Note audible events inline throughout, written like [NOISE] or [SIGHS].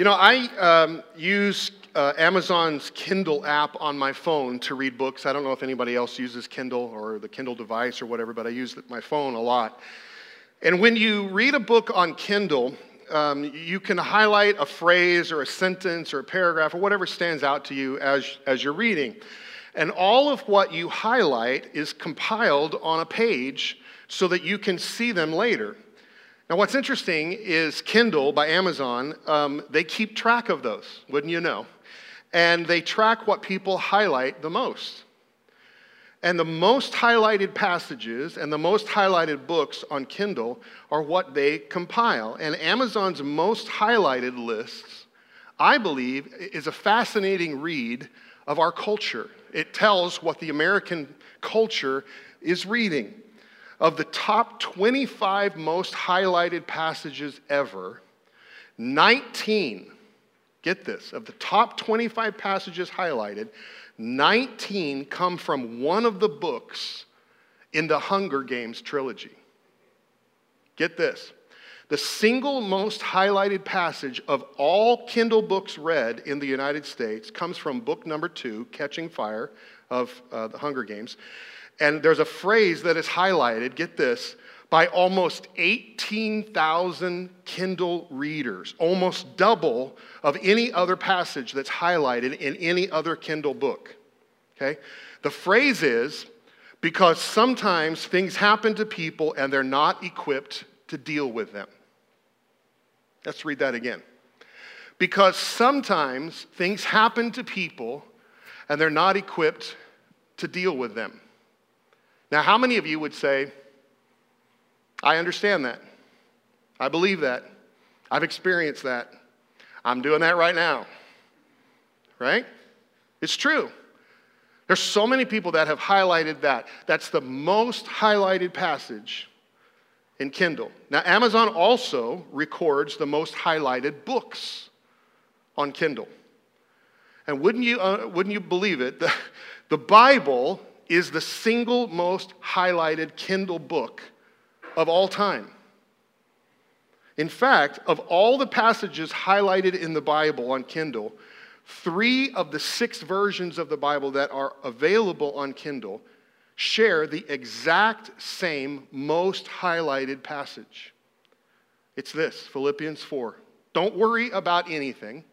You know, I um, use uh, Amazon's Kindle app on my phone to read books. I don't know if anybody else uses Kindle or the Kindle device or whatever, but I use my phone a lot. And when you read a book on Kindle, um, you can highlight a phrase or a sentence or a paragraph or whatever stands out to you as, as you're reading. And all of what you highlight is compiled on a page so that you can see them later. Now, what's interesting is Kindle by Amazon, um, they keep track of those, wouldn't you know? And they track what people highlight the most. And the most highlighted passages and the most highlighted books on Kindle are what they compile. And Amazon's most highlighted lists, I believe, is a fascinating read of our culture. It tells what the American culture is reading. Of the top 25 most highlighted passages ever, 19, get this, of the top 25 passages highlighted, 19 come from one of the books in the Hunger Games trilogy. Get this. The single most highlighted passage of all Kindle books read in the United States comes from book number two, Catching Fire, of uh, the Hunger Games. And there's a phrase that is highlighted, get this, by almost 18,000 Kindle readers, almost double of any other passage that's highlighted in any other Kindle book. Okay? The phrase is because sometimes things happen to people and they're not equipped to deal with them. Let's read that again. Because sometimes things happen to people and they're not equipped to deal with them. Now, how many of you would say, I understand that. I believe that. I've experienced that. I'm doing that right now. Right? It's true. There's so many people that have highlighted that. That's the most highlighted passage in Kindle. Now, Amazon also records the most highlighted books on Kindle. And wouldn't you, uh, wouldn't you believe it? [LAUGHS] The, the Bible is the single most highlighted Kindle book of all time. In fact, of all the passages highlighted in the Bible on Kindle, three of the six versions of the Bible that are available on Kindle share the exact same most highlighted passage. It's this Philippians 4. Don't worry about anything,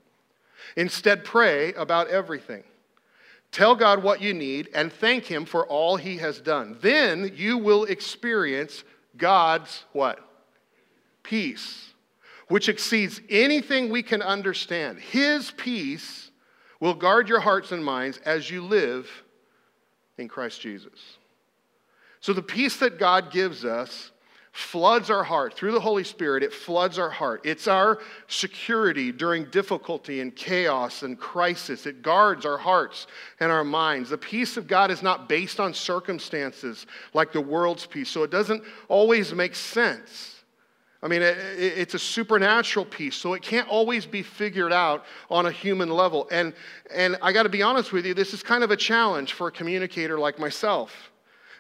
instead, pray about everything. Tell God what you need and thank Him for all He has done. Then you will experience God's what? Peace, which exceeds anything we can understand. His peace will guard your hearts and minds as you live in Christ Jesus. So, the peace that God gives us floods our heart. Through the Holy Spirit, it floods our heart. It's our security during difficulty and chaos and crisis. It guards our hearts and our minds. The peace of God is not based on circumstances like the world's peace, so it doesn't always make sense. I mean, it's a supernatural peace, so it can't always be figured out on a human level. And, and I got to be honest with you, this is kind of a challenge for a communicator like myself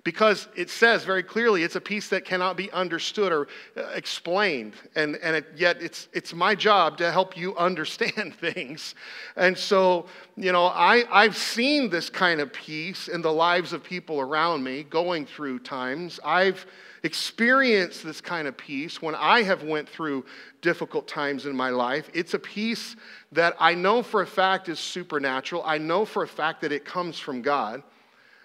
because it says very clearly it's a peace that cannot be understood or uh, explained. And, and it, yet it's, it's my job to help you [LAUGHS] understand things. And so, you know, I, I've seen this kind of peace in the lives of people around me going through times. I've experienced this kind of peace when I have went through difficult times in my life. It's a peace that I know for a fact is supernatural. I know for a fact that it comes from God.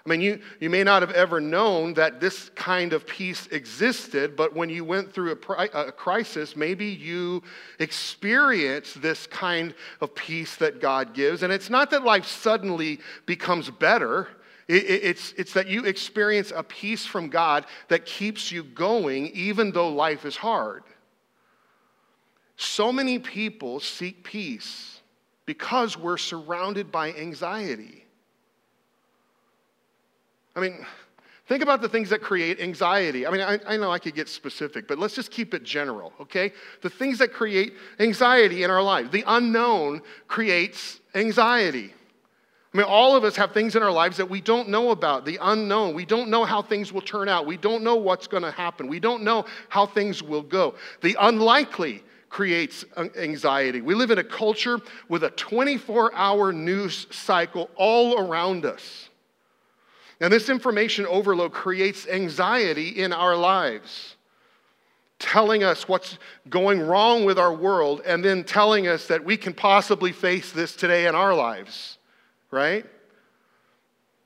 I mean, you, you may not have ever known that this kind of peace existed, but when you went through a, a crisis, maybe you experienced this kind of peace that God gives. And it's not that life suddenly becomes better, it, it, it's, it's that you experience a peace from God that keeps you going even though life is hard. So many people seek peace because we're surrounded by anxiety. I mean, think about the things that create anxiety. I mean, I, I, know I could get specific, but let's just keep it general, okay? The things that create anxiety in our life. The unknown creates anxiety. I mean, all of us have things in our lives that we don't know about, the unknown. We don't know how things will turn out. We don't know what's going to happen. We don't know how things will go. The unlikely creates anxiety. We live in a culture with a 24 hour news cycle all around us. And this information overload creates anxiety in our lives, telling us what's going wrong with our world and then telling us that we can possibly face this today in our lives, right?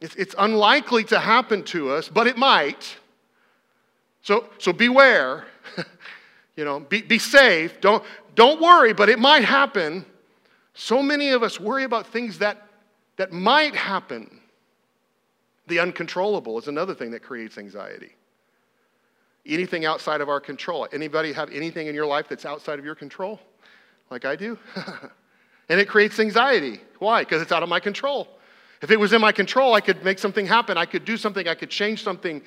It's, it's unlikely to happen to us, but it might. So, so beware. [LAUGHS] you know, be, be safe. Don't, don't worry, but it might happen. So many of us worry about things that, that might happen. The uncontrollable is another thing that creates anxiety. Anything outside of our control. Anybody have anything in your life that's outside of your control? Like I do? [LAUGHS] and it creates anxiety. Why? Because it's out of my control. If it was in my control, I could make something happen. I could do something. I could change something.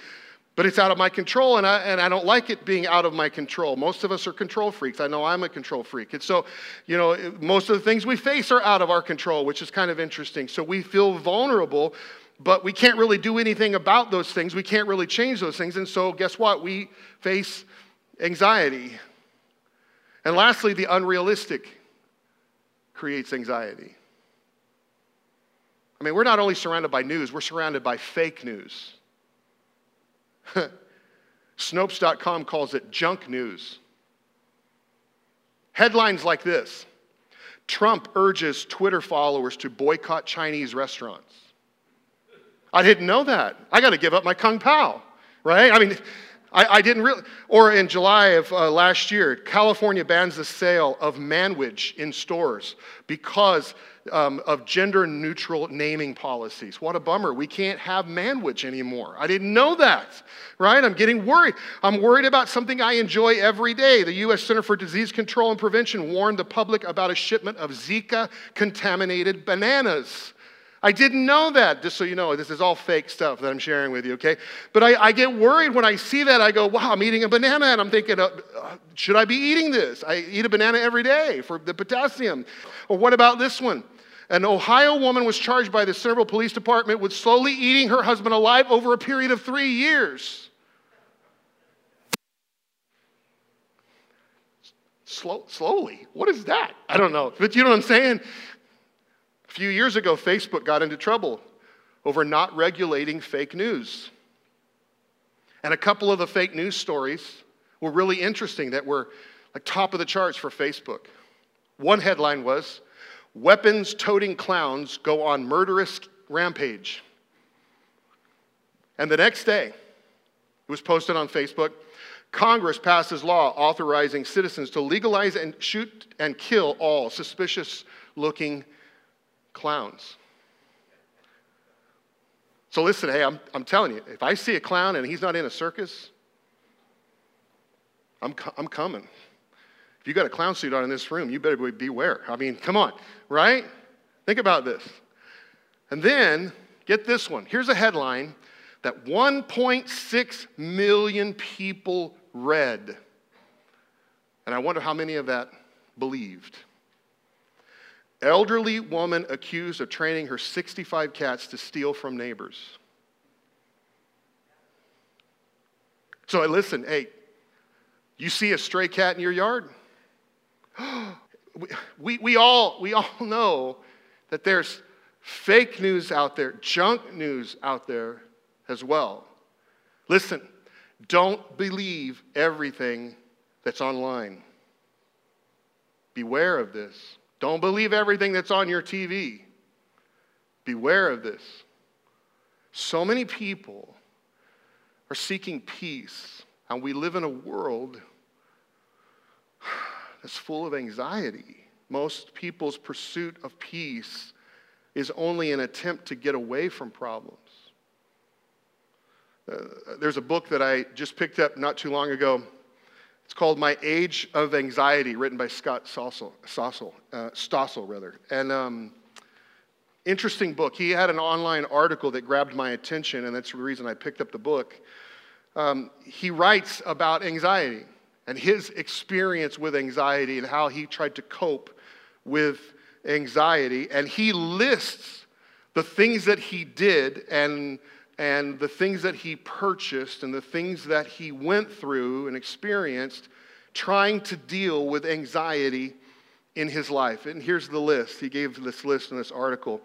But it's out of my control, and I, and I don't like it being out of my control. Most of us are control freaks. I know I'm a control freak. And so, you know, most of the things we face are out of our control, which is kind of interesting. So we feel vulnerable but we can't really do anything about those things. We can't really change those things. And so, guess what? We face anxiety. And lastly, the unrealistic creates anxiety. I mean, we're not only surrounded by news, we're surrounded by fake news. [LAUGHS] Snopes.com calls it junk news. Headlines like this Trump urges Twitter followers to boycott Chinese restaurants. I didn't know that. I got to give up my Kung Pao, right? I mean, I, I didn't really. Or in July of uh, last year, California bans the sale of manwich in stores because um, of gender neutral naming policies. What a bummer. We can't have manwich anymore. I didn't know that, right? I'm getting worried. I'm worried about something I enjoy every day. The U.S. Center for Disease Control and Prevention warned the public about a shipment of Zika contaminated bananas. I didn't know that, just so you know. This is all fake stuff that I'm sharing with you, okay? But I, I get worried when I see that. I go, wow, I'm eating a banana, and I'm thinking, uh, should I be eating this? I eat a banana every day for the potassium. Or what about this one? An Ohio woman was charged by the Central Police Department with slowly eating her husband alive over a period of three years. Slow, slowly. What is that? I don't know. But you know what I'm saying? A few years ago, Facebook got into trouble over not regulating fake news. And a couple of the fake news stories were really interesting that were like top of the charts for Facebook. One headline was Weapons toting clowns go on murderous rampage. And the next day, it was posted on Facebook Congress passes law authorizing citizens to legalize and shoot and kill all suspicious looking clowns. So listen, hey, I'm, I'm telling you, if I see a clown and he's not in a circus, I'm, I'm coming. If you got a clown suit on in this room, you better beware. I mean, come on, right? Think about this. And then, get this one. Here's a headline that 1.6 million people read. And I wonder how many of that believed. Elderly woman accused of training her 65 cats to steal from neighbors. So I listen, hey, you see a stray cat in your yard? [GASPS] we, we, all, we all [LAUGHS] know that there's fake news out there, junk news out there as well. Listen, don't believe everything that's online. Beware of this. Don't believe everything that's on your TV. Beware of this. So many people are seeking peace, and we live in a world that's full of anxiety. Most people's pursuit of peace is only an attempt to get away from problems. Uh, there's a book that I just picked up not too long ago it's called My Age of Anxiety, written by Scott Stossel, Stossel, uh, Stossel rather. And um, interesting book. He had an online article that grabbed my attention, and that's the reason I picked up the book. Um, he writes about anxiety and his experience with anxiety and how he tried to cope with anxiety. And he lists the things that he did and and the things that he purchased and the things that he went through and experienced trying to deal with anxiety in his life. And here's the list. He gave this list in this article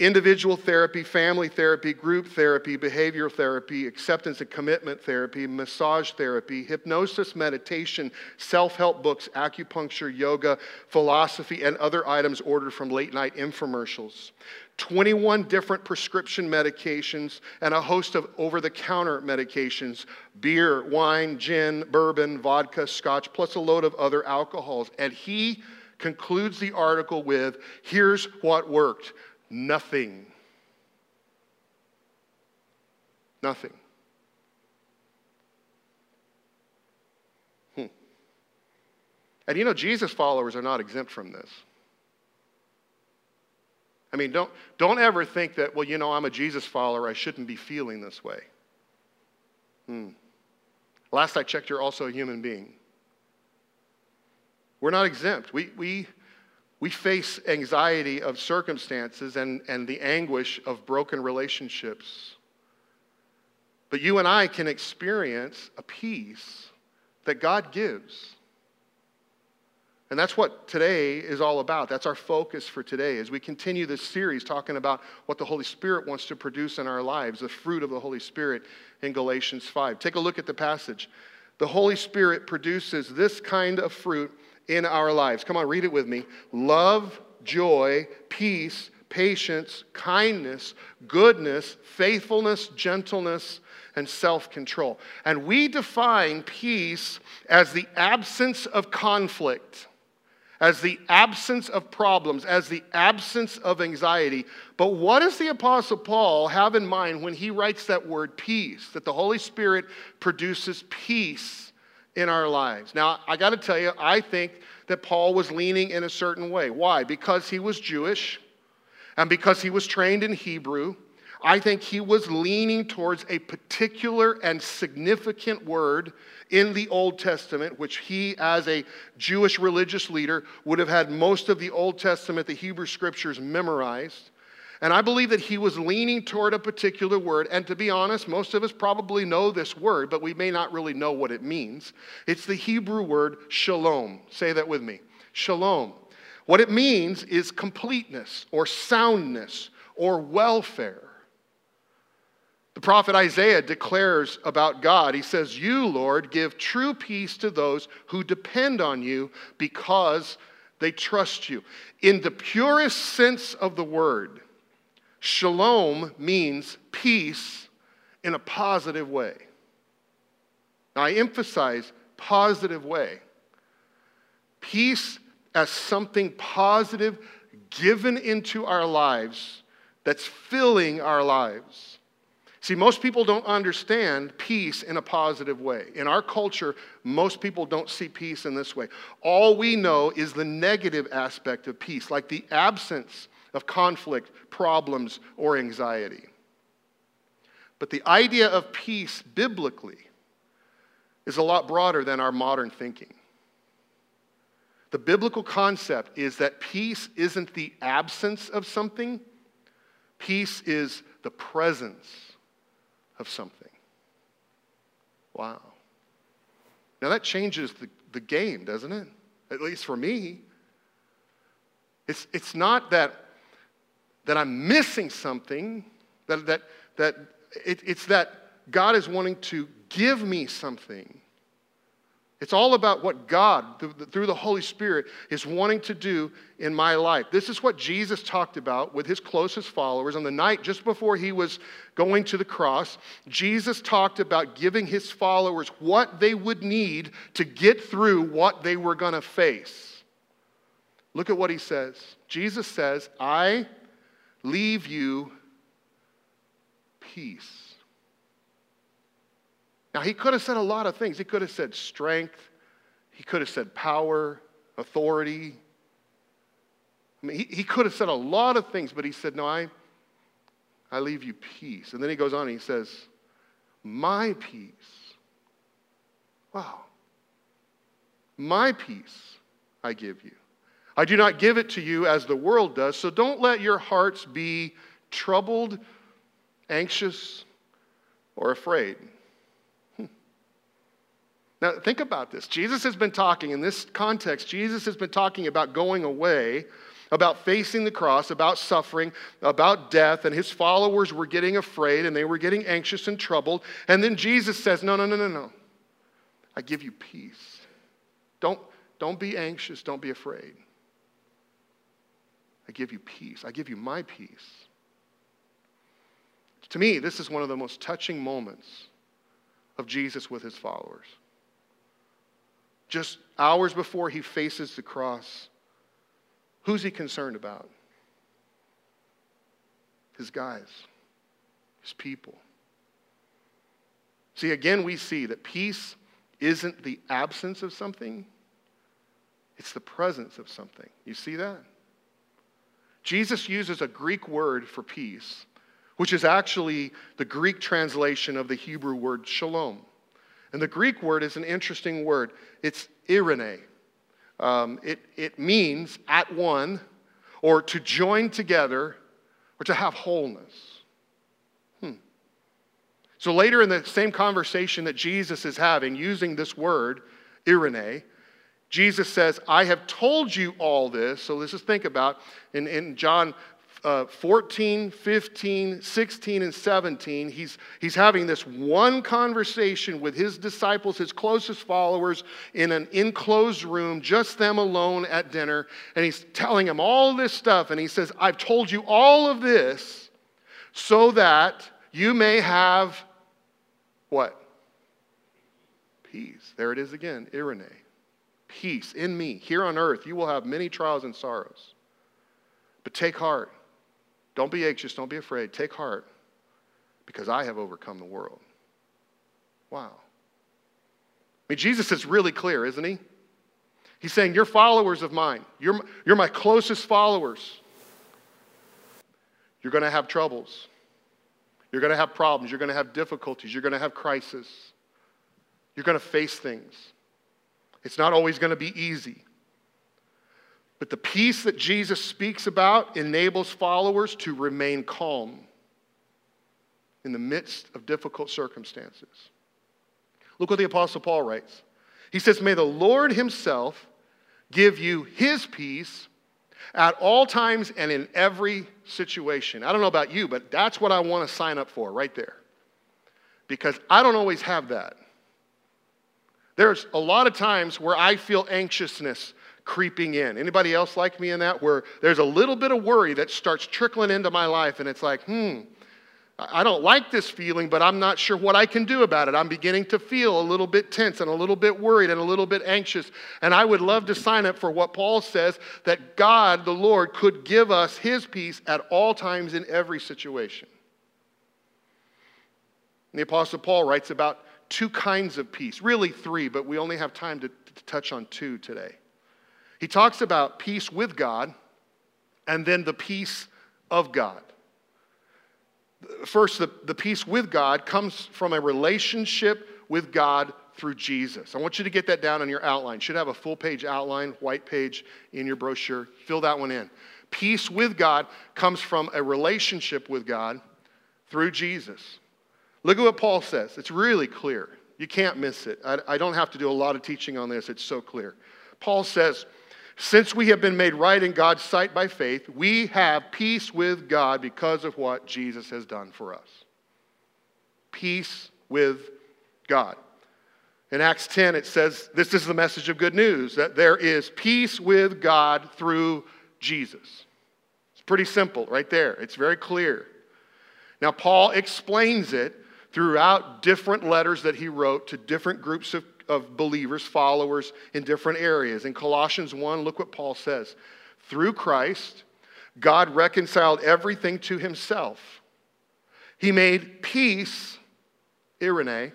individual therapy, family therapy, group therapy, behavioral therapy, acceptance and commitment therapy, massage therapy, hypnosis, meditation, self help books, acupuncture, yoga, philosophy, and other items ordered from late night infomercials. 21 different prescription medications and a host of over the counter medications beer, wine, gin, bourbon, vodka, scotch, plus a load of other alcohols. And he concludes the article with here's what worked nothing. Nothing. Hmm. And you know, Jesus followers are not exempt from this. I mean, don't, don't ever think that, well, you know, I'm a Jesus follower, I shouldn't be feeling this way. Hmm. Last I checked, you're also a human being. We're not exempt. We, we, we face anxiety of circumstances and, and the anguish of broken relationships. But you and I can experience a peace that God gives. And that's what today is all about. That's our focus for today as we continue this series talking about what the Holy Spirit wants to produce in our lives, the fruit of the Holy Spirit in Galatians 5. Take a look at the passage. The Holy Spirit produces this kind of fruit in our lives. Come on, read it with me. Love, joy, peace, patience, kindness, goodness, faithfulness, gentleness, and self control. And we define peace as the absence of conflict as the absence of problems, as the absence of anxiety. But what does the Apostle Paul have in mind when he writes that word peace? That the Holy Spirit produces peace in our lives. Now, I got to tell you, I think that Paul was leaning in a certain way. Why? Because he was Jewish and because he was trained in Hebrew. I think he was leaning towards a particular and significant word in the Old Testament, which he, as a Jewish religious leader, would have had most of the Old Testament, the Hebrew scriptures, memorized. And I believe that he was leaning toward a particular word. And to be honest, most of us probably know this word, but we may not really know what it means. It's the Hebrew word shalom. Say that with me shalom. What it means is completeness or soundness or welfare. The prophet Isaiah declares about God, he says, You, Lord, give true peace to those who depend on you because they trust you. In the purest sense of the word, shalom means peace in a positive way. Now, I emphasize positive way. Peace as something positive given into our lives that's filling our lives. See, most people don't understand peace in a positive way. In our culture, most people don't see peace in this way. All we know is the negative aspect of peace, like the absence of conflict, problems, or anxiety. But the idea of peace biblically is a lot broader than our modern thinking. The biblical concept is that peace isn't the absence of something, peace is the presence of something. Wow. Now that changes the, the game, doesn't it? At least for me. It's, it's not that, that I'm missing something, that, that, that it, it's that God is wanting to give me something it's all about what God, through the Holy Spirit, is wanting to do in my life. This is what Jesus talked about with his closest followers on the night just before he was going to the cross. Jesus talked about giving his followers what they would need to get through what they were going to face. Look at what he says. Jesus says, I leave you peace. Now, he could have said a lot of things. He could have said strength, he could have said power, authority. I mean, he, he could have said a lot of things, but he said, No, I, I leave you peace. And then he goes on and he says, My peace. Wow. My peace I give you. I do not give it to you as the world does, so don't let your hearts be troubled, anxious, or afraid. Hmm. Now, think about this. Jesus has been talking, in this context, Jesus has been talking about going away, about facing the cross, about suffering, about death, and his followers were getting afraid and they were getting anxious and troubled. And then Jesus says, No, no, no, no, no. I give you peace. Don't, don't be anxious, don't be afraid. I give you peace. I give you my peace. To me, this is one of the most touching moments of Jesus with his followers. Just hours before he faces the cross, who's he concerned about? His guys, his people. See, again, we see that peace isn't the absence of something, it's the presence of something. You see that? Jesus uses a Greek word for peace, which is actually the Greek translation of the Hebrew word shalom. And the Greek word is an interesting word. It's eirene. Um, it, it means at one, or to join together, or to have wholeness. Hmm. So later in the same conversation that Jesus is having, using this word, eirene, Jesus says, I have told you all this. So let's just think about in, in John uh, 14, 15, 16, and 17, he's, he's having this one conversation with his disciples, his closest followers, in an enclosed room, just them alone at dinner. And he's telling them all this stuff. And he says, I've told you all of this so that you may have what? Peace. There it is again, eirene. Peace in me. Here on earth, you will have many trials and sorrows. But take heart. Don't be anxious, don't be afraid. Take heart because I have overcome the world. Wow. I mean, Jesus is really clear, isn't he? He's saying, You're followers of mine. You're, you're my closest followers. You're going to have troubles. You're going to have problems. You're going to have difficulties. You're going to have crisis. You're going to face things. It's not always going to be easy. But the peace that Jesus speaks about enables followers to remain calm in the midst of difficult circumstances. Look what the Apostle Paul writes. He says, May the Lord Himself give you His peace at all times and in every situation. I don't know about you, but that's what I want to sign up for right there. Because I don't always have that. There's a lot of times where I feel anxiousness creeping in. Anybody else like me in that? Where there's a little bit of worry that starts trickling into my life, and it's like, hmm, I don't like this feeling, but I'm not sure what I can do about it. I'm beginning to feel a little bit tense and a little bit worried and a little bit anxious. And I would love to sign up for what Paul says that God, the Lord, could give us his peace at all times in every situation. And the Apostle Paul writes about two kinds of peace, really three, but we only have time to, to touch on two today. He talks about peace with God and then the peace of God. First, the, the peace with God comes from a relationship with God through Jesus. I want you to get that down on your outline. Should have a full page outline, white page in your brochure. Fill that one in. Peace with God comes from a relationship with God through Jesus. Look at what Paul says. It's really clear. You can't miss it. I, I don't have to do a lot of teaching on this, it's so clear. Paul says, since we have been made right in God's sight by faith, we have peace with God because of what Jesus has done for us. Peace with God. In Acts 10, it says, This is the message of good news that there is peace with God through Jesus. It's pretty simple right there, it's very clear. Now, Paul explains it throughout different letters that he wrote to different groups of of believers, followers in different areas. In Colossians 1, look what Paul says. Through Christ, God reconciled everything to himself. He made peace, eirene,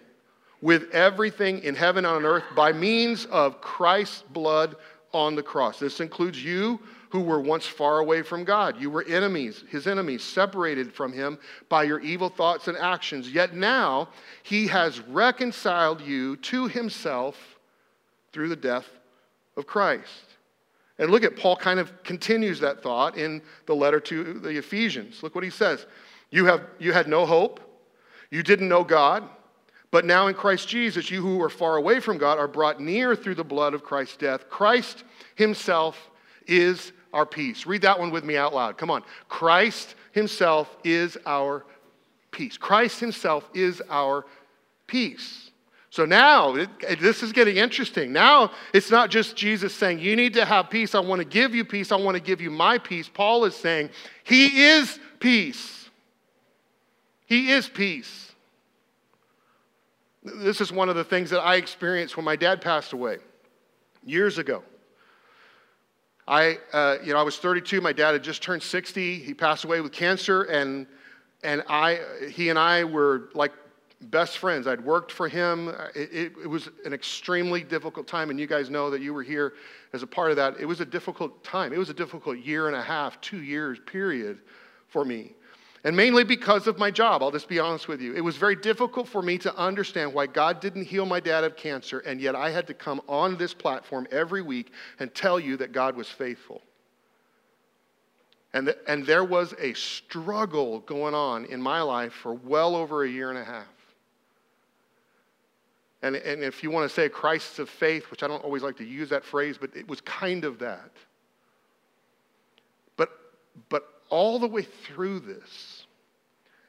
with everything in heaven and on earth by means of Christ's blood on the cross. This includes you who were once far away from God. You were enemies, his enemies, separated from him by your evil thoughts and actions. Yet now he has reconciled you to himself through the death of Christ. And look at Paul kind of continues that thought in the letter to the Ephesians. Look what he says. You, have, you had no hope. You didn't know God. But now in Christ Jesus, you who are far away from God are brought near through the blood of Christ's death. Christ himself is our peace. Read that one with me out loud. Come on. Christ himself is our peace. Christ himself is our peace. So now, it, this is getting interesting. Now, it's not just Jesus saying, You need to have peace. I want to give you peace. I want to give you my peace. Paul is saying, He is peace. He is peace. This is one of the things that I experienced when my dad passed away years ago. I, uh, you know, I was 32. My dad had just turned 60. He passed away with cancer, and and I, he and I were like best friends. I'd worked for him. It, it, it, was an extremely difficult time, and you guys know that you were here as a part of that. It was a difficult time. It was a difficult year and a half, two years period for me. And mainly because of my job, I'll just be honest with you. It was very difficult for me to understand why God didn't heal my dad of cancer, and yet I had to come on this platform every week and tell you that God was faithful. And, and there was a struggle going on in my life for well over a year and a half. And, and if you want to say a crisis of faith, which I don't always like to use that phrase, but it was kind of that. But, but all the way through this,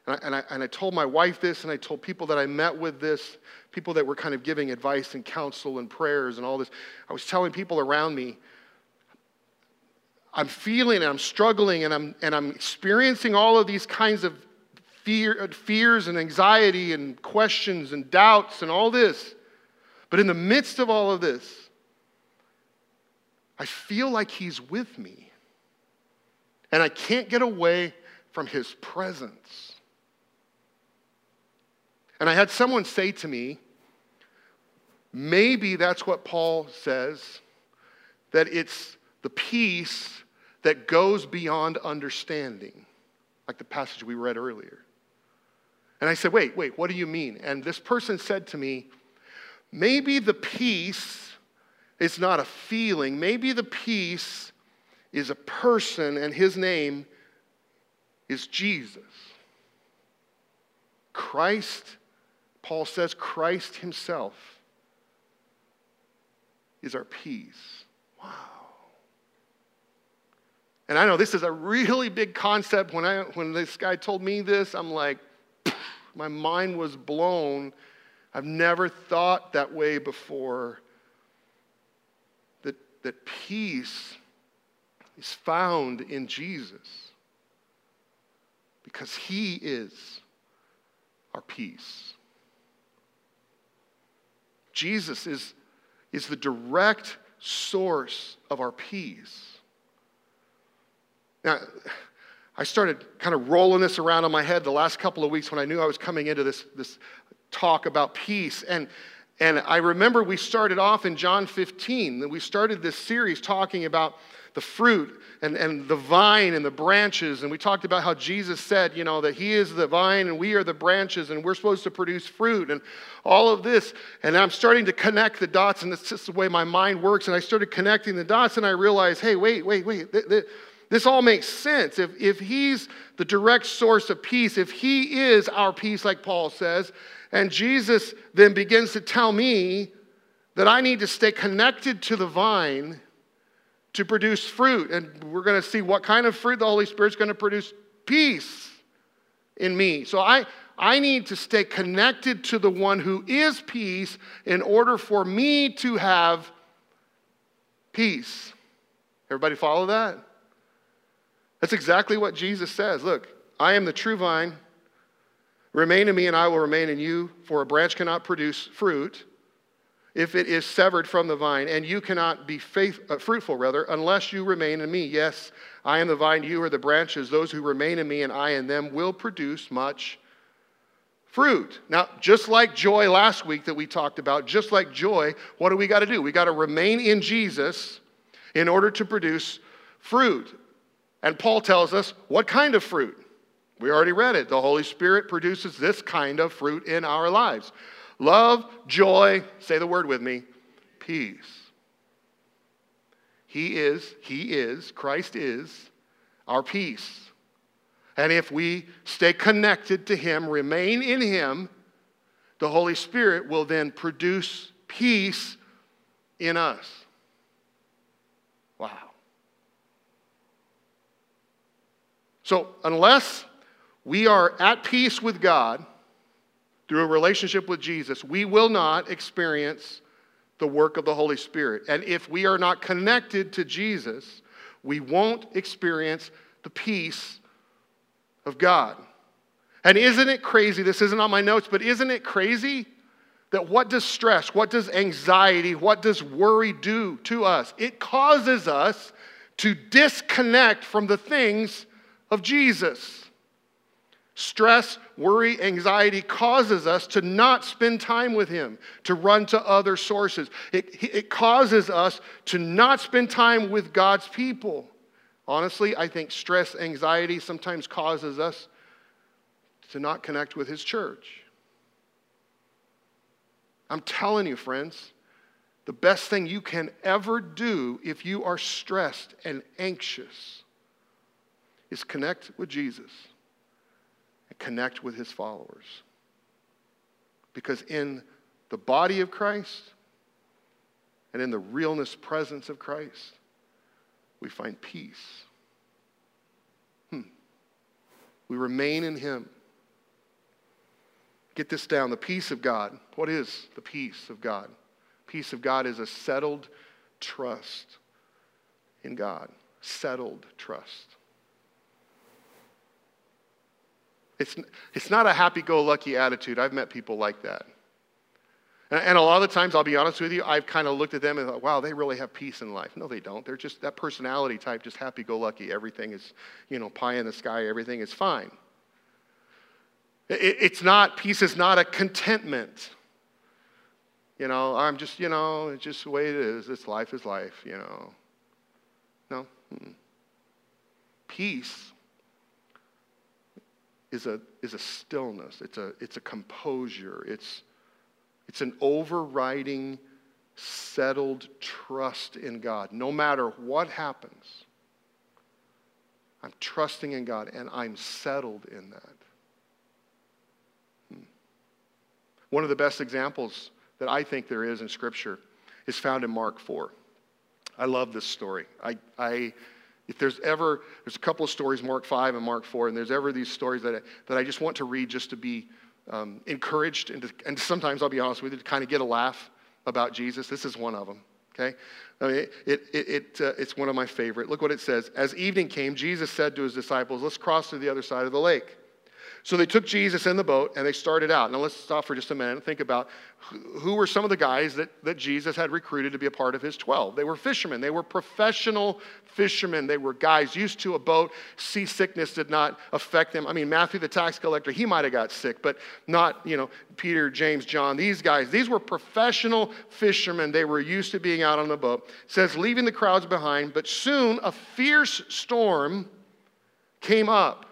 and I, and, I, and I told my wife this, and I told people that I met with this, people that were kind of giving advice and counsel and prayers and all this. I was telling people around me, I'm feeling, I'm struggling, and I'm, and I'm experiencing all of these kinds of fear, fears and anxiety and questions and doubts and all this. But in the midst of all of this, I feel like He's with me. And I can't get away from His presence. And I had someone say to me, maybe that's what Paul says, that it's the peace that goes beyond understanding, like the passage we read earlier. And I said, wait, wait, what do you mean? And this person said to me, maybe the peace is not a feeling, maybe the peace is a person, and his name is Jesus. Christ, Paul says, Christ himself is our peace. Wow. And I know this is a really big concept. When, I, when this guy told me this, I'm like, my mind was blown. I've never thought that way before. That, that peace is found in Jesus because he is our peace. Jesus is, is the direct source of our peace. Now, I started kind of rolling this around in my head the last couple of weeks when I knew I was coming into this, this talk about peace. And, and I remember we started off in John 15, and we started this series talking about the fruit and, and the vine and the branches. And we talked about how Jesus said, you know, that He is the vine and we are the branches and we're supposed to produce fruit and all of this. And I'm starting to connect the dots, and this is the way my mind works. And I started connecting the dots, and I realized, hey, wait, wait, wait. Th- th- this all makes sense. If, if he's the direct source of peace, if he is our peace, like Paul says, and Jesus then begins to tell me that I need to stay connected to the vine to produce fruit. And we're going to see what kind of fruit the Holy Spirit's going to produce peace in me. So I, I need to stay connected to the one who is peace in order for me to have peace. Everybody follow that? That's exactly what Jesus says. Look, I am the true vine. Remain in me, and I will remain in you, for a branch cannot produce fruit if it is severed from the vine, and you cannot be faith, uh, fruitful, rather, unless you remain in me. Yes, I am the vine, you are the branches. Those who remain in me and I in them will produce much fruit. Now, just like joy last week that we talked about, just like joy, what do we got to do? We got to remain in Jesus in order to produce fruit. And Paul tells us what kind of fruit. We already read it. The Holy Spirit produces this kind of fruit in our lives love, joy, say the word with me, peace. He is, He is, Christ is our peace. And if we stay connected to Him, remain in Him, the Holy Spirit will then produce peace in us. Wow. So, unless we are at peace with God through a relationship with Jesus, we will not experience the work of the Holy Spirit. And if we are not connected to Jesus, we won't experience the peace of God. And isn't it crazy? This isn't on my notes, but isn't it crazy that what does stress, what does anxiety, what does worry do to us? It causes us to disconnect from the things of Jesus. Stress, worry, anxiety causes us to not spend time with Him, to run to other sources. It, it causes us to not spend time with God's people. Honestly, I think stress, anxiety sometimes causes us to not connect with His church. I'm telling you, friends, the best thing you can ever do if you are stressed and anxious is connect with Jesus connect with his followers. Because in the body of Christ and in the realness presence of Christ, we find peace. Hmm. We remain in him. Get this down the peace of God. What is the peace of God? Peace of God is a settled trust in God. Settled trust. It's, it's not a happy go lucky attitude. I've met people like that. And, and a lot of the times, I'll be honest with you, I've kind of looked at them and thought, wow, they really have peace in life. No, they don't. They're just that personality type, just happy go lucky. Everything is, you know, pie in the sky, everything is fine. It, it's not, peace is not a contentment. You know, I'm just, you know, it's just the way it is. This life is life, you know. No. Mm-mm. Peace is a, is a stillness, it's a, it's a composure, it's, it's an overriding, settled trust in God. No matter what happens, I'm trusting in God and I'm settled in that. Hmm. One of the best examples that I think there is in Scripture is found in Mark 4. I love this story. I, I if there's ever, there's a couple of stories, Mark 5 and Mark 4, and there's ever these stories that I, that I just want to read just to be um, encouraged and, to, and sometimes I'll be honest with you, to kind of get a laugh about Jesus. This is one of them. Okay? I mean, it, it, it uh, it's one of my favorite. Look what it says. As evening came, Jesus said to his disciples, Let's cross to the other side of the lake. So they took Jesus in the boat and they started out. Now let's stop for just a minute and think about who were some of the guys that, that Jesus had recruited to be a part of his 12. They were fishermen, they were professional fishermen. They were guys used to a boat. Seasickness did not affect them. I mean, Matthew, the tax collector, he might have got sick, but not, you know, Peter, James, John. These guys, these were professional fishermen. They were used to being out on the boat. It says, leaving the crowds behind, but soon a fierce storm came up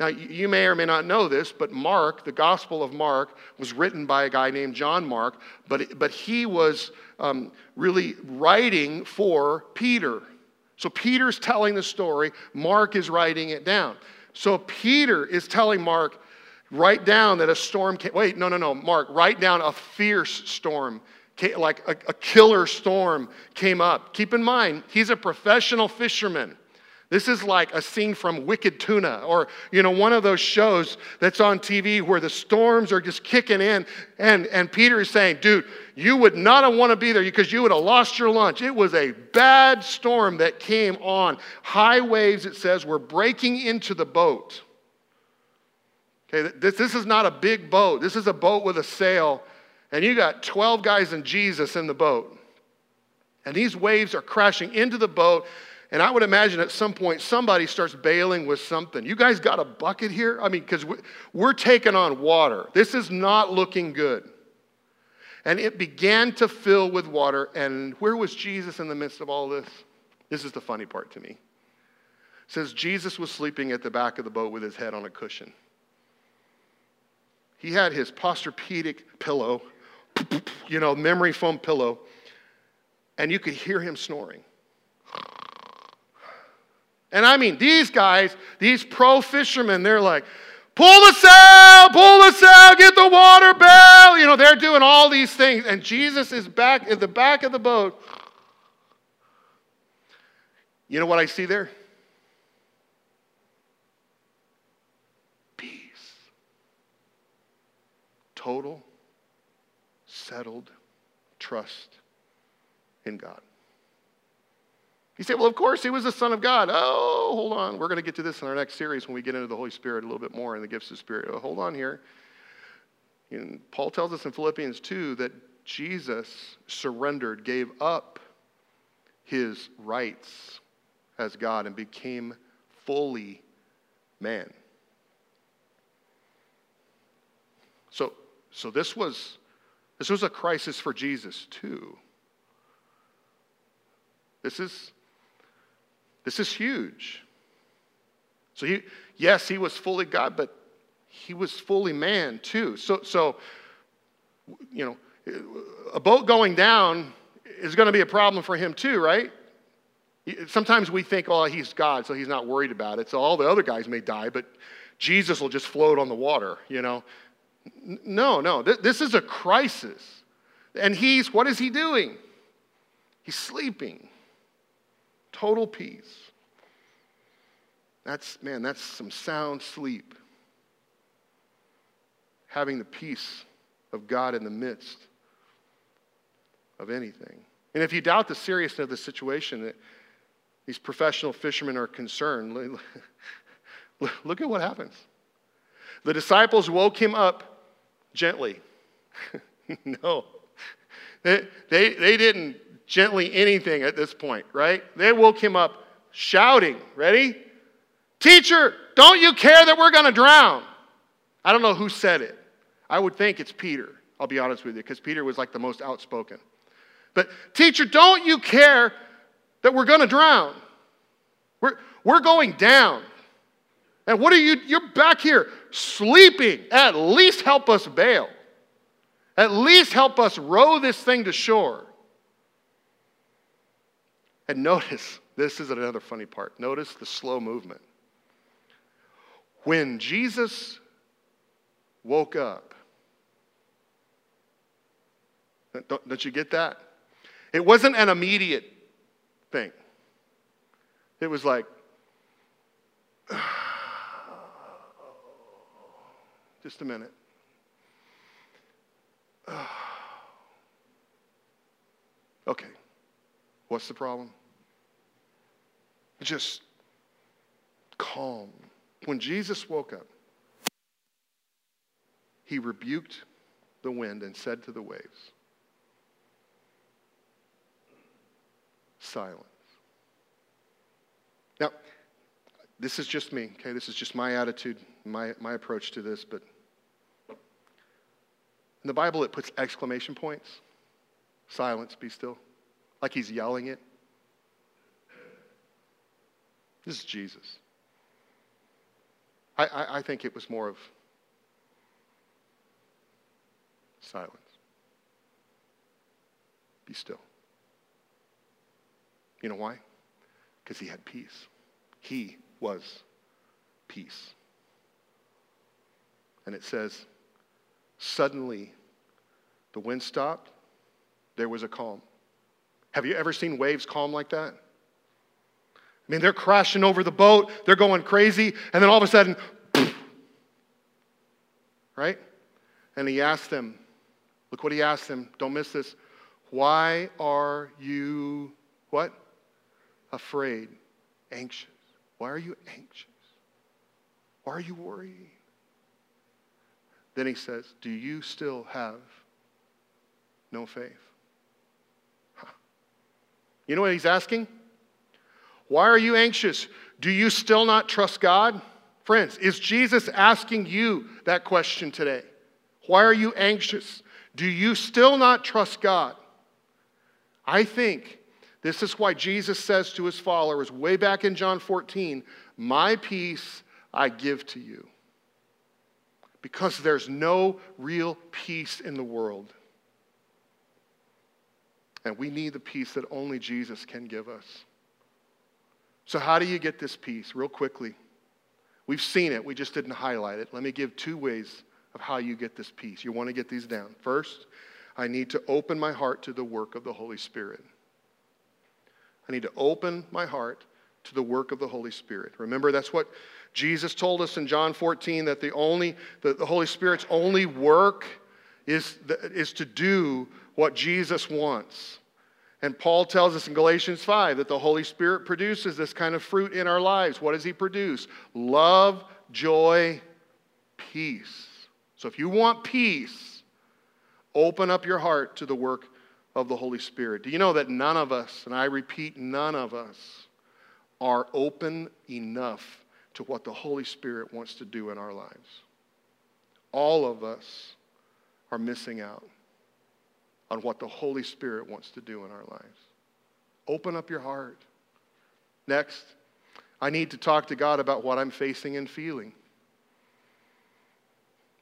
now, you may or may not know this, but Mark, the Gospel of Mark, was written by a guy named John Mark, but, but he was um, really writing for Peter. So Peter's telling the story, Mark is writing it down. So Peter is telling Mark, write down that a storm came. Wait, no, no, no, Mark, write down a fierce storm, like a, a killer storm came up. Keep in mind, he's a professional fisherman. This is like a scene from Wicked Tuna or, you know, one of those shows that's on TV where the storms are just kicking in. And, and Peter is saying, dude, you would not want to be there because you would have lost your lunch. It was a bad storm that came on. High waves, it says, were breaking into the boat. Okay, this, this is not a big boat. This is a boat with a sail. And you got 12 guys and Jesus in the boat. And these waves are crashing into the boat and I would imagine at some point somebody starts bailing with something. You guys got a bucket here? I mean, because we're taking on water. This is not looking good. And it began to fill with water. And where was Jesus in the midst of all this? This is the funny part to me. It says Jesus was sleeping at the back of the boat with his head on a cushion. He had his Posturepedic pillow, you know, memory foam pillow, and you could hear him snoring. And I mean, these guys, these pro fishermen, they're like, pull the sail, pull the sail, get the water bell. You know, they're doing all these things. And Jesus is back in the back of the boat. You know what I see there? Peace. Total, settled trust in God. You say, well, of course, he was the Son of God. Oh, hold on. We're going to get to this in our next series when we get into the Holy Spirit a little bit more and the gifts of the Spirit. Oh, hold on here. And Paul tells us in Philippians 2 that Jesus surrendered, gave up his rights as God, and became fully man. So, so this was this was a crisis for Jesus too. This is this is huge. So he, yes, he was fully God, but he was fully man too. So, so, you know, a boat going down is going to be a problem for him too, right? Sometimes we think, oh, he's God, so he's not worried about it. So all the other guys may die, but Jesus will just float on the water, you know? No, no. This is a crisis. And he's, what is he doing? He's sleeping. Total peace. That's, man, that's some sound sleep. Having the peace of God in the midst of anything. And if you doubt the seriousness of the situation that these professional fishermen are concerned, look [LAUGHS] at what happens. The disciples woke him up gently. [LAUGHS] no. They, they, they didn't gently anything at this point, right? They woke him up shouting, ready? Teacher, don't you care that we're going to drown? I don't know who said it. I would think it's Peter, I'll be honest with you, because Peter was like the most outspoken. But, teacher, don't you care that we're going to drown? We're, we're going down. And what are you? You're back here sleeping. At least help us bail. At least help us row this thing to shore. And notice, this is another funny part. Notice the slow movement. When Jesus woke up, don't, don't you get that? It wasn't an immediate thing. It was like, [SIGHS] just a minute. [SIGHS] okay, what's the problem? Just calm. When Jesus woke up, he rebuked the wind and said to the waves, Silence. Now, this is just me, okay? This is just my attitude, my, my approach to this, but in the Bible it puts exclamation points. Silence, be still. Like he's yelling it. This is Jesus. I, I, I think it was more of silence. Be still. You know why? Because he had peace. He was peace. And it says, suddenly the wind stopped, there was a calm. Have you ever seen waves calm like that? I mean, they're crashing over the boat, they're going crazy, and then all of a sudden, right? And he asked them, look what he asked them, don't miss this. Why are you what? Afraid, anxious. Why are you anxious? Why are you worried? Then he says, Do you still have no faith? Huh. You know what he's asking? Why are you anxious? Do you still not trust God? Friends, is Jesus asking you that question today? Why are you anxious? Do you still not trust God? I think this is why Jesus says to his followers, way back in John 14, My peace I give to you. Because there's no real peace in the world. And we need the peace that only Jesus can give us. So, how do you get this peace? Real quickly. We've seen it, we just didn't highlight it. Let me give two ways of how you get this peace. You want to get these down. First, I need to open my heart to the work of the Holy Spirit. I need to open my heart to the work of the Holy Spirit. Remember, that's what Jesus told us in John 14 that the only the, the Holy Spirit's only work is, the, is to do what Jesus wants. And Paul tells us in Galatians 5 that the Holy Spirit produces this kind of fruit in our lives. What does he produce? Love, joy, peace. So if you want peace, open up your heart to the work of the Holy Spirit. Do you know that none of us, and I repeat, none of us, are open enough to what the Holy Spirit wants to do in our lives? All of us are missing out on what the Holy Spirit wants to do in our lives. Open up your heart. Next, I need to talk to God about what I'm facing and feeling.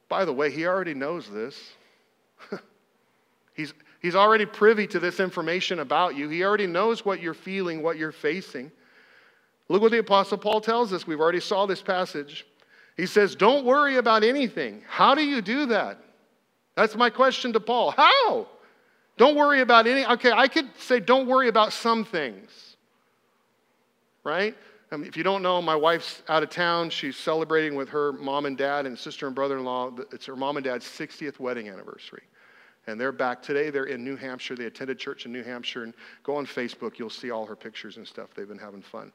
By the way, He already knows this. [LAUGHS] he's, he's already privy to this information about you. He already knows what you're feeling, what you're facing. Look what the Apostle Paul tells us. We've already saw this passage. He says, Don't worry about anything. How do you do that? That's my question to Paul. How? Don't worry about any. Okay, I could say, don't worry about some things, right? I mean, if you don't know, my wife's out of town. She's celebrating with her mom and dad and sister and brother in law. It's her mom and dad's 60th wedding anniversary. And they're back today. They're in New Hampshire. They attended church in New Hampshire. And go on Facebook, you'll see all her pictures and stuff. They've been having fun.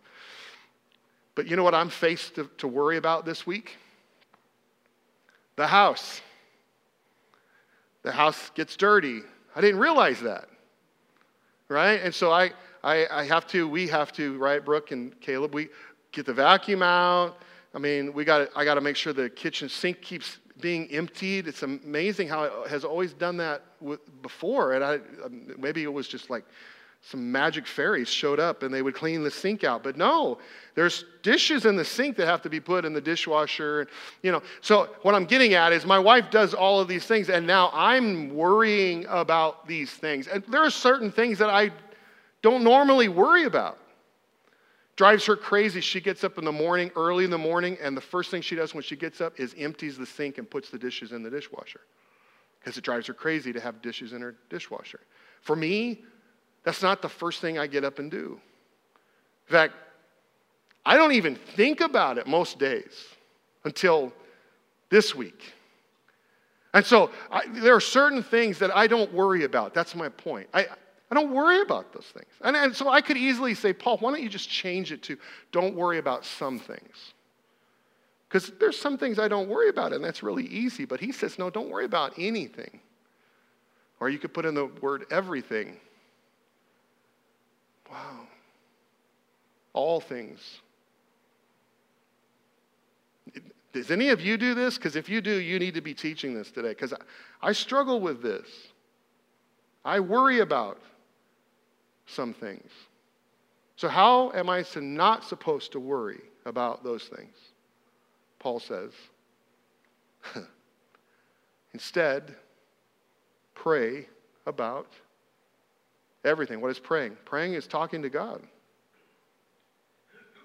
But you know what I'm faced to, to worry about this week? The house. The house gets dirty. I didn't realize that. Right? And so I, I, I have to, we have to, right, Brooke and Caleb, we get the vacuum out. I mean, we got I got to make sure the kitchen sink keeps being emptied. It's amazing how it has always done that with, before. And I, um, maybe it was just like some magic fairies showed up and they would clean the sink out. But no, there's dishes in the sink that have to be put in the dishwasher. You know, so what I'm getting at is my wife does all of these things, and now I'm worrying about these things. And there are certain things that I don't normally worry about. Drives her crazy. She gets up in the morning, early in the morning, and the first thing she does when she gets up is empties the sink and puts the dishes in the dishwasher. Because it drives her crazy to have dishes in her dishwasher. For me, that's not the first thing I get up and do. In fact, I don't even think about it most days until this week. And so I, there are certain things that I don't worry about. That's my point. I, I don't worry about those things. And, and so I could easily say, Paul, why don't you just change it to don't worry about some things? Because there's some things I don't worry about, and that's really easy. But he says, no, don't worry about anything. Or you could put in the word everything. Wow. All things. Does any of you do this? Because if you do, you need to be teaching this today. Because I, I struggle with this. I worry about some things. So, how am I to not supposed to worry about those things? Paul says, [LAUGHS] instead, pray about Everything. What is praying? Praying is talking to God.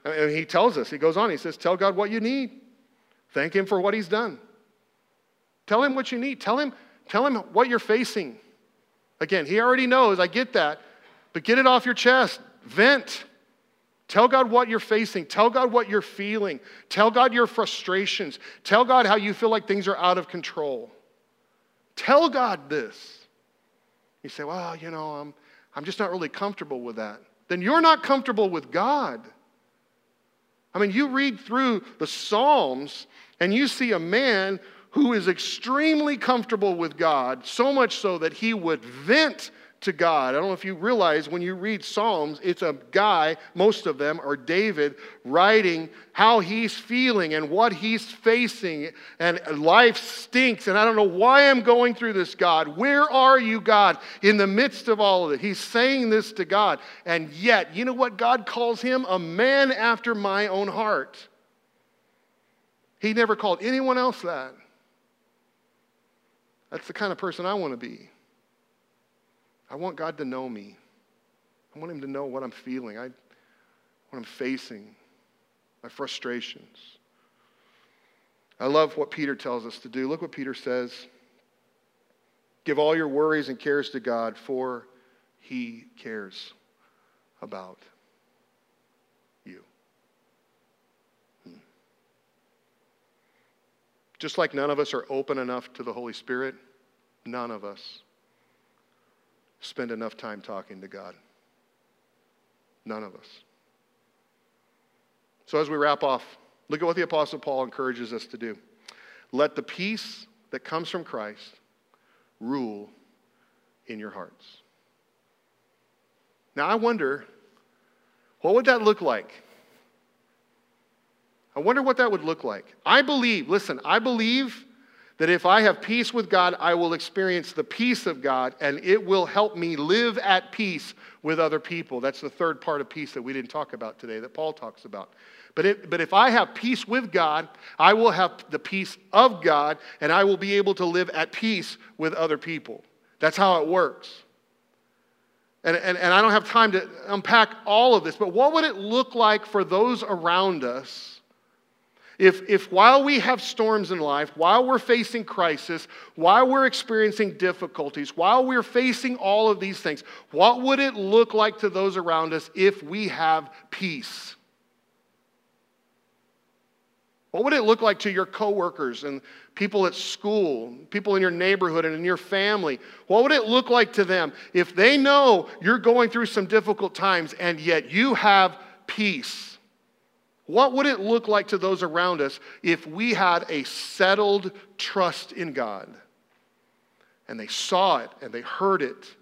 And he tells us, he goes on, he says, Tell God what you need. Thank him for what he's done. Tell him what you need. Tell him, tell him what you're facing. Again, he already knows, I get that, but get it off your chest. Vent. Tell God what you're facing. Tell God what you're feeling. Tell God your frustrations. Tell God how you feel like things are out of control. Tell God this. You say, well, you know, I'm, I'm just not really comfortable with that. Then you're not comfortable with God. I mean, you read through the Psalms and you see a man who is extremely comfortable with God, so much so that he would vent to God. I don't know if you realize when you read Psalms, it's a guy, most of them are David, writing how he's feeling and what he's facing. And life stinks. And I don't know why I'm going through this, God. Where are you, God, in the midst of all of it? He's saying this to God. And yet, you know what God calls him? A man after my own heart. He never called anyone else that. That's the kind of person I want to be. I want God to know me. I want Him to know what I'm feeling, I, what I'm facing, my frustrations. I love what Peter tells us to do. Look what Peter says Give all your worries and cares to God, for he cares about you. Hmm. Just like none of us are open enough to the Holy Spirit, none of us spend enough time talking to God. None of us. So, as we wrap off, look at what the Apostle Paul encourages us to do. Let the peace that comes from Christ rule in your hearts. Now, I wonder, what would that look like? I wonder what that would look like. I believe, listen, I believe that if I have peace with God, I will experience the peace of God and it will help me live at peace with other people. That's the third part of peace that we didn't talk about today, that Paul talks about. But, it, but if I have peace with God, I will have the peace of God and I will be able to live at peace with other people. That's how it works. And, and, and I don't have time to unpack all of this, but what would it look like for those around us? If, if while we have storms in life, while we're facing crisis, while we're experiencing difficulties, while we're facing all of these things, what would it look like to those around us if we have peace? What would it look like to your coworkers and people at school, people in your neighborhood and in your family? What would it look like to them if they know you're going through some difficult times and yet you have peace? What would it look like to those around us if we had a settled trust in God? And they saw it and they heard it.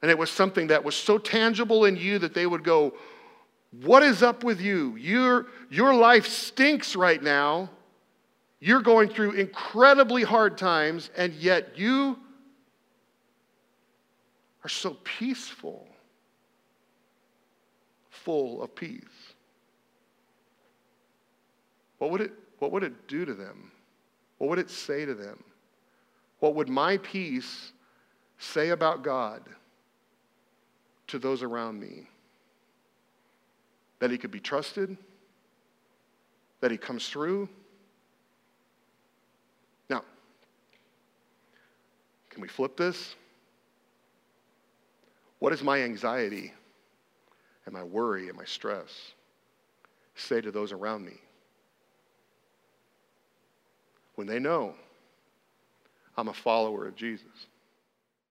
And it was something that was so tangible in you that they would go, What is up with you? Your, your life stinks right now. You're going through incredibly hard times, and yet you are so peaceful, full of peace. What would it, what would it do to them? What would it say to them? What would my peace say about God to those around me? That he could be trusted? That he comes through? Now, can we flip this? What does my anxiety and my worry and my stress say to those around me? When they know I'm a follower of Jesus.